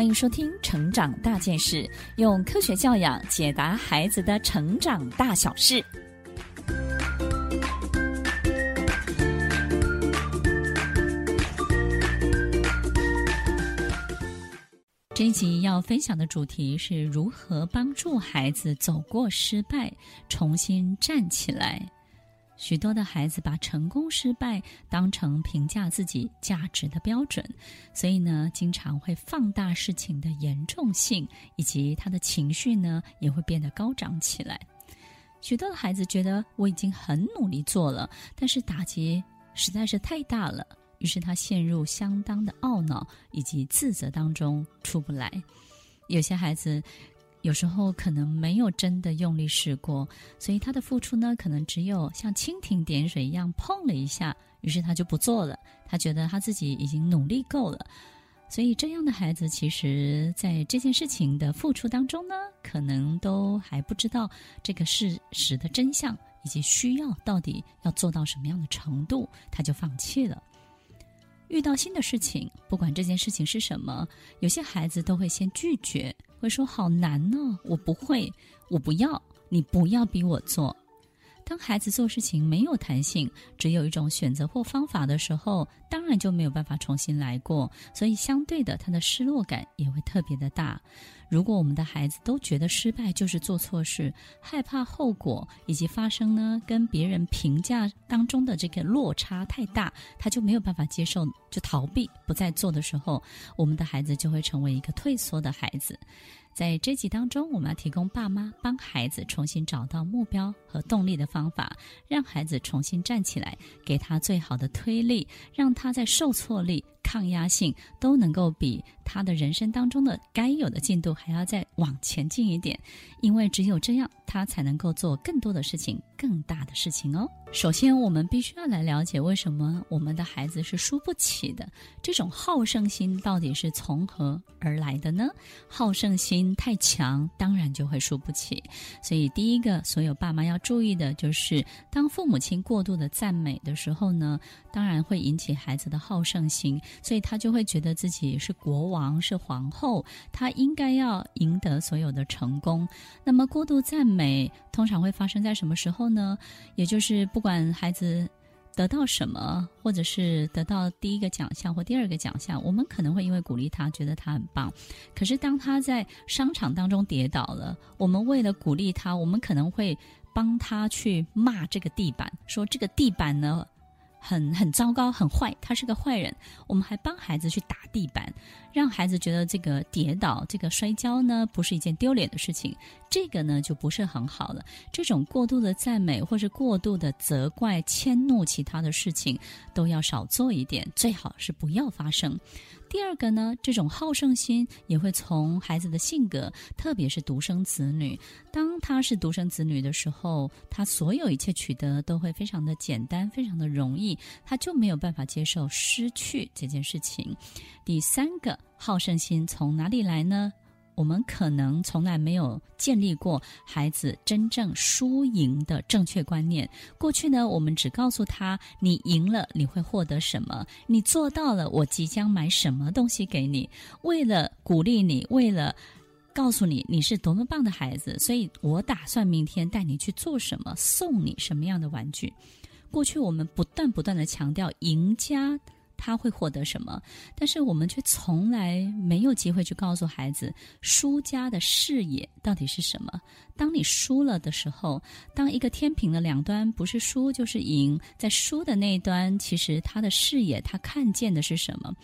欢迎收听《成长大件事》，用科学教养解答孩子的成长大小事。这一集要分享的主题是如何帮助孩子走过失败，重新站起来。许多的孩子把成功、失败当成评价自己价值的标准，所以呢，经常会放大事情的严重性，以及他的情绪呢，也会变得高涨起来。许多的孩子觉得我已经很努力做了，但是打击实在是太大了，于是他陷入相当的懊恼以及自责当中出不来。有些孩子。有时候可能没有真的用力试过，所以他的付出呢，可能只有像蜻蜓点水一样碰了一下，于是他就不做了。他觉得他自己已经努力够了，所以这样的孩子，其实在这件事情的付出当中呢，可能都还不知道这个事实的真相，以及需要到底要做到什么样的程度，他就放弃了。遇到新的事情，不管这件事情是什么，有些孩子都会先拒绝。会说好难呢，我不会，我不要，你不要逼我做。当孩子做事情没有弹性，只有一种选择或方法的时候，当然就没有办法重新来过，所以相对的，他的失落感也会特别的大。如果我们的孩子都觉得失败就是做错事，害怕后果以及发生呢，跟别人评价当中的这个落差太大，他就没有办法接受，就逃避不再做的时候，我们的孩子就会成为一个退缩的孩子。在这集当中，我们要提供爸妈帮孩子重新找到目标和动力的方法，让孩子重新站起来，给他最好的推力，让他在受挫力、抗压性都能够比他的人生当中的该有的进度还要再往前进一点，因为只有这样，他才能够做更多的事情、更大的事情哦。首先，我们必须要来了解为什么我们的孩子是输不起的。这种好胜心到底是从何而来的呢？好胜心太强，当然就会输不起。所以，第一个，所有爸妈要注意的就是，当父母亲过度的赞美的时候呢，当然会引起孩子的好胜心，所以他就会觉得自己是国王、是皇后，他应该要赢得所有的成功。那么，过度赞美通常会发生在什么时候呢？也就是不。管孩子得到什么，或者是得到第一个奖项或第二个奖项，我们可能会因为鼓励他，觉得他很棒。可是当他在商场当中跌倒了，我们为了鼓励他，我们可能会帮他去骂这个地板，说这个地板呢，很很糟糕，很坏，他是个坏人。我们还帮孩子去打地板，让孩子觉得这个跌倒、这个摔跤呢，不是一件丢脸的事情。这个呢，就不是很好了。这种过度的赞美，或是过度的责怪、迁怒其他的事情，都要少做一点，最好是不要发生。第二个呢，这种好胜心也会从孩子的性格，特别是独生子女。当他是独生子女的时候，他所有一切取得都会非常的简单，非常的容易，他就没有办法接受失去这件事情。第三个好胜心从哪里来呢？我们可能从来没有建立过孩子真正输赢的正确观念。过去呢，我们只告诉他：你赢了，你会获得什么；你做到了，我即将买什么东西给你。为了鼓励你，为了告诉你你是多么棒的孩子，所以我打算明天带你去做什么，送你什么样的玩具。过去我们不断不断地强调赢家。他会获得什么？但是我们却从来没有机会去告诉孩子，输家的视野到底是什么。当你输了的时候，当一个天平的两端不是输就是赢，在输的那一端，其实他的视野，他看见的是什么？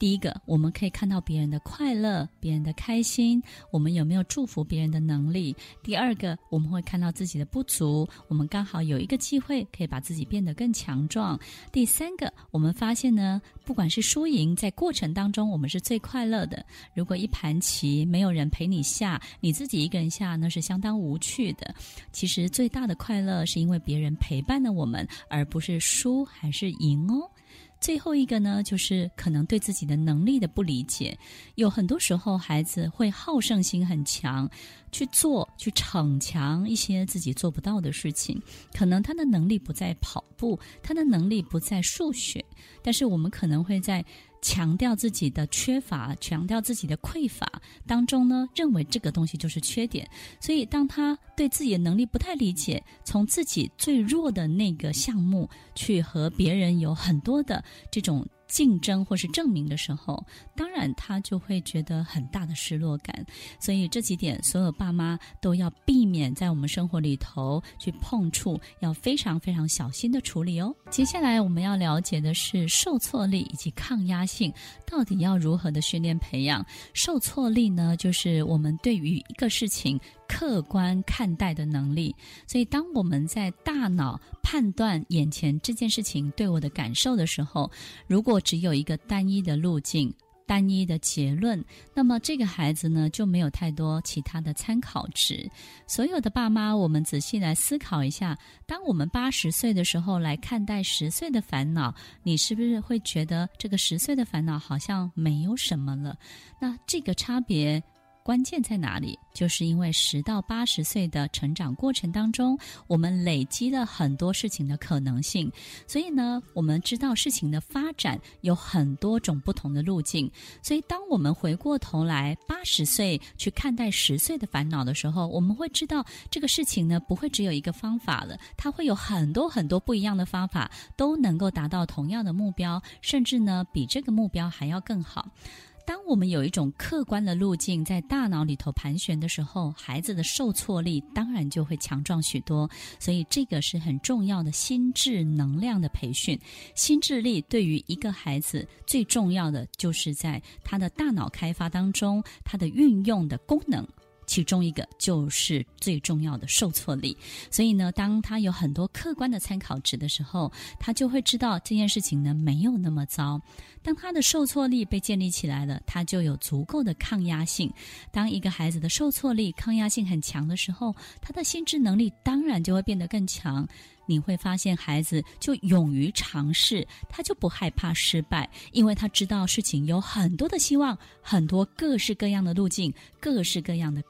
第一个，我们可以看到别人的快乐，别人的开心，我们有没有祝福别人的能力？第二个，我们会看到自己的不足，我们刚好有一个机会可以把自己变得更强壮。第三个，我们发现呢，不管是输赢，在过程当中我们是最快乐的。如果一盘棋没有人陪你下，你自己一个人下，那是相当无趣的。其实最大的快乐是因为别人陪伴了我们，而不是输还是赢哦。最后一个呢，就是可能对自己的能力的不理解。有很多时候，孩子会好胜心很强，去做、去逞强一些自己做不到的事情。可能他的能力不在跑步，他的能力不在数学，但是我们可能会在强调自己的缺乏，强调自己的匮乏当中呢，认为这个东西就是缺点。所以，当他对自己的能力不太理解，从自己最弱的那个项目去和别人有很多的这种。竞争或是证明的时候，当然他就会觉得很大的失落感。所以这几点，所有爸妈都要避免在我们生活里头去碰触，要非常非常小心的处理哦。接下来我们要了解的是受挫力以及抗压性，到底要如何的训练培养？受挫力呢，就是我们对于一个事情。客观看待的能力，所以当我们在大脑判断眼前这件事情对我的感受的时候，如果只有一个单一的路径、单一的结论，那么这个孩子呢，就没有太多其他的参考值。所有的爸妈，我们仔细来思考一下：当我们八十岁的时候来看待十岁的烦恼，你是不是会觉得这个十岁的烦恼好像没有什么了？那这个差别。关键在哪里？就是因为十到八十岁的成长过程当中，我们累积了很多事情的可能性，所以呢，我们知道事情的发展有很多种不同的路径。所以，当我们回过头来八十岁去看待十岁的烦恼的时候，我们会知道这个事情呢，不会只有一个方法了，它会有很多很多不一样的方法，都能够达到同样的目标，甚至呢，比这个目标还要更好。当我们有一种客观的路径在大脑里头盘旋的时候，孩子的受挫力当然就会强壮许多。所以这个是很重要的心智能量的培训。心智力对于一个孩子最重要的，就是在他的大脑开发当中，他的运用的功能。其中一个就是最重要的受挫力，所以呢，当他有很多客观的参考值的时候，他就会知道这件事情呢没有那么糟。当他的受挫力被建立起来了，他就有足够的抗压性。当一个孩子的受挫力、抗压性很强的时候，他的心智能力当然就会变得更强。你会发现，孩子就勇于尝试，他就不害怕失败，因为他知道事情有很多的希望，很多各式各样的路径，各式各样的